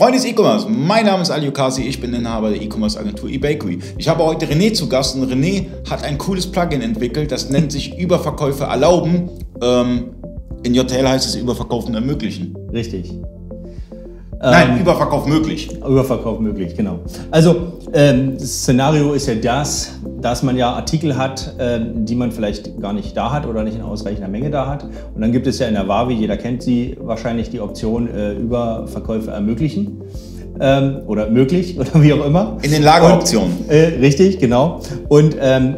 Freunde des E-Commerce, mein Name ist Ali Okasi, ich bin Inhaber der E-Commerce-Agentur eBakery. Ich habe heute René zu Gast und René hat ein cooles Plugin entwickelt, das nennt sich Überverkäufe erlauben. Ähm, in JTL heißt es Überverkaufen ermöglichen. Richtig. Nein, ähm, Überverkauf möglich. Überverkauf möglich, genau. Also ähm, das Szenario ist ja das, dass man ja Artikel hat, ähm, die man vielleicht gar nicht da hat oder nicht in ausreichender Menge da hat. Und dann gibt es ja in der Wavi, jeder kennt sie, wahrscheinlich die Option äh, Überverkäufe ermöglichen. Ähm, oder möglich oder wie auch immer. In den Lageroptionen. Und, äh, richtig, genau. Und ähm,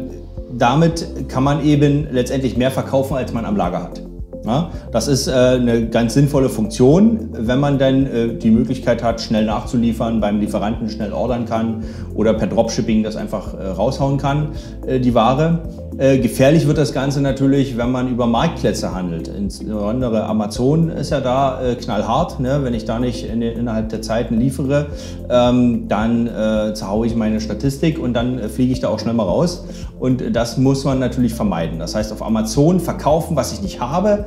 damit kann man eben letztendlich mehr verkaufen, als man am Lager hat. Ja, das ist äh, eine ganz sinnvolle Funktion, wenn man dann äh, die Möglichkeit hat, schnell nachzuliefern, beim Lieferanten schnell ordern kann oder per Dropshipping das einfach äh, raushauen kann, äh, die Ware. Äh, gefährlich wird das Ganze natürlich, wenn man über Marktplätze handelt. Insbesondere Amazon ist ja da äh, knallhart. Ne? Wenn ich da nicht in innerhalb der Zeiten liefere, ähm, dann zerhaue ich meine Statistik und dann fliege ich da auch schnell mal raus. Und das muss man natürlich vermeiden. Das heißt, auf Amazon verkaufen, was ich nicht habe,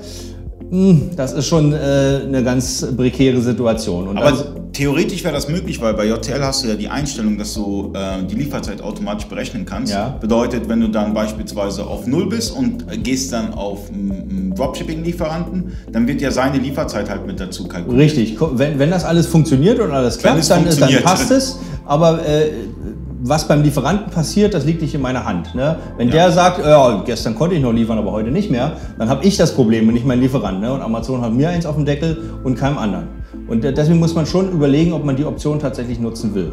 das ist schon äh, eine ganz prekäre Situation. Und Aber theoretisch wäre das möglich, weil bei JTL hast du ja die Einstellung, dass du äh, die Lieferzeit automatisch berechnen kannst. Ja. Bedeutet, wenn du dann beispielsweise auf Null bist und gehst dann auf einen Dropshipping-Lieferanten, dann wird ja seine Lieferzeit halt mit dazu kalkuliert. Richtig, wenn, wenn das alles funktioniert und alles klappt, dann, dann, passt es. Aber äh, was beim Lieferanten passiert, das liegt nicht in meiner Hand. Ne? Wenn ja. der sagt, ja, gestern konnte ich noch liefern, aber heute nicht mehr, dann habe ich das Problem und nicht mein Lieferant. Ne? Und Amazon hat mir eins auf dem Deckel und keinem anderen. Und deswegen muss man schon überlegen, ob man die Option tatsächlich nutzen will.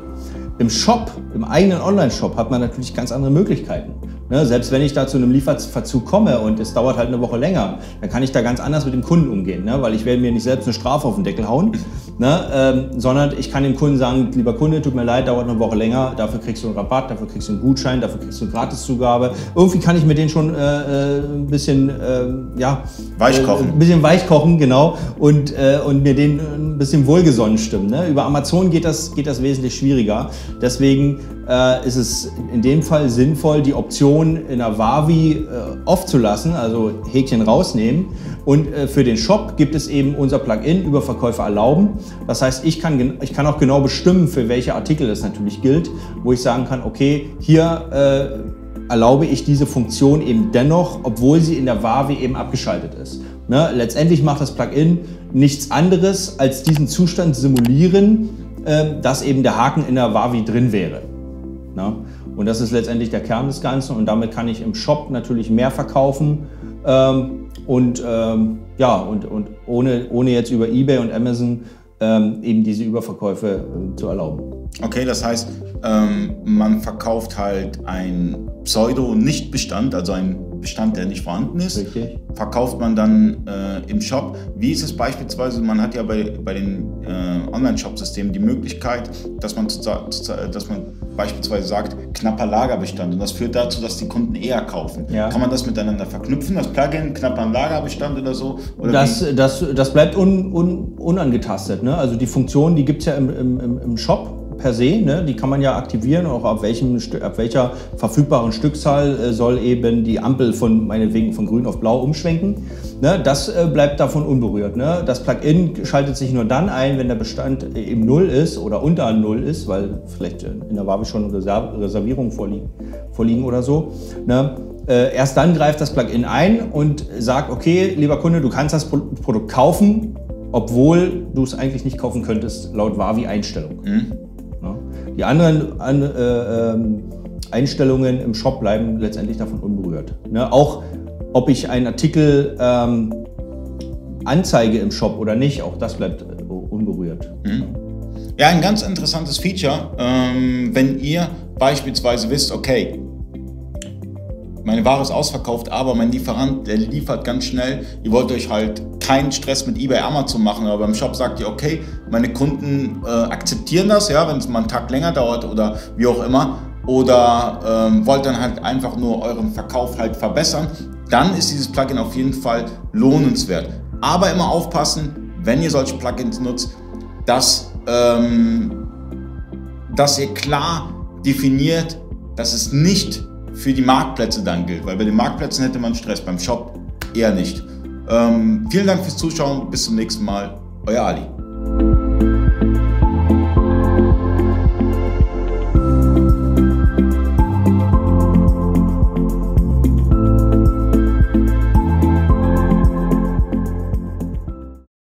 Im Shop, im eigenen Online-Shop hat man natürlich ganz andere Möglichkeiten. Ne, selbst wenn ich da zu einem Lieferverzug komme und es dauert halt eine Woche länger, dann kann ich da ganz anders mit dem Kunden umgehen, ne? weil ich werde mir nicht selbst eine Strafe auf den Deckel hauen, ne? ähm, sondern ich kann dem Kunden sagen, lieber Kunde, tut mir leid, dauert eine Woche länger, dafür kriegst du einen Rabatt, dafür kriegst du einen Gutschein, dafür kriegst du eine Gratiszugabe. Irgendwie kann ich mit denen schon äh, äh ein bisschen, äh, ja, weichkochen. Äh, ein bisschen weichkochen, genau, und, äh, und mir den ein bisschen wohlgesonnen stimmen. Ne? Über Amazon geht das, geht das wesentlich schwieriger. Deswegen äh, ist es in dem Fall sinnvoll, die Option in der Wavi äh, off zu lassen, also Häkchen rausnehmen. Und äh, für den Shop gibt es eben unser Plugin über Verkäufer erlauben. Das heißt, ich kann, ich kann auch genau bestimmen, für welche Artikel das natürlich gilt, wo ich sagen kann, okay, hier äh, erlaube ich diese Funktion eben dennoch, obwohl sie in der Wavi eben abgeschaltet ist. Ne? Letztendlich macht das Plugin nichts anderes, als diesen Zustand simulieren, dass eben der Haken in der Wavi drin wäre. Und das ist letztendlich der Kern des Ganzen und damit kann ich im Shop natürlich mehr verkaufen ähm, und, ähm, ja, und, und ohne, ohne jetzt über eBay und Amazon ähm, eben diese Überverkäufe äh, zu erlauben. Okay, das heißt, ähm, man verkauft halt ein Pseudo-Nicht-Bestand, also ein Bestand, der nicht vorhanden ist, Richtig. verkauft man dann äh, im Shop. Wie ist es beispielsweise, man hat ja bei, bei den äh, Online-Shop-Systemen die Möglichkeit, dass man, dass man beispielsweise sagt, knapper Lagerbestand und das führt dazu, dass die Kunden eher kaufen. Ja. Kann man das miteinander verknüpfen, das Plugin, knapper Lagerbestand oder so? Oder das, das, das bleibt un, un, unangetastet. Ne? Also die Funktion, die gibt es ja im, im, im Shop per se, ne? die kann man ja aktivieren, auch ab, welchem, ab welcher verfügbaren Stückzahl äh, soll eben die Ampel von meinetwegen von grün auf blau umschwenken. Ne? Das äh, bleibt davon unberührt. Ne? Das Plugin schaltet sich nur dann ein, wenn der Bestand eben null ist oder unter null ist, weil vielleicht in der Wavi schon Reservierungen vorliegen, vorliegen oder so. Ne? Äh, erst dann greift das Plugin ein und sagt, okay, lieber Kunde, du kannst das Produkt kaufen, obwohl du es eigentlich nicht kaufen könntest, laut Wavi-Einstellung. Mhm. Die anderen an, äh, ähm, Einstellungen im Shop bleiben letztendlich davon unberührt. Ne? Auch ob ich einen Artikel ähm, anzeige im Shop oder nicht, auch das bleibt äh, unberührt. Mhm. Ja, ein ganz interessantes Feature, ähm, wenn ihr beispielsweise wisst, okay, meine Ware ist ausverkauft, aber mein Lieferant, der liefert ganz schnell. Ihr wollt euch halt keinen Stress mit eBay, Amazon machen, aber beim Shop sagt ihr, okay, meine Kunden äh, akzeptieren das, ja, wenn es mal einen Tag länger dauert oder wie auch immer. Oder ähm, wollt dann halt einfach nur euren Verkauf halt verbessern, dann ist dieses Plugin auf jeden Fall lohnenswert. Aber immer aufpassen, wenn ihr solche Plugins nutzt, dass, ähm, dass ihr klar definiert, dass es nicht für die Marktplätze dann gilt, weil bei den Marktplätzen hätte man Stress, beim Shop eher nicht. Ähm, vielen Dank fürs Zuschauen, bis zum nächsten Mal, euer Ali.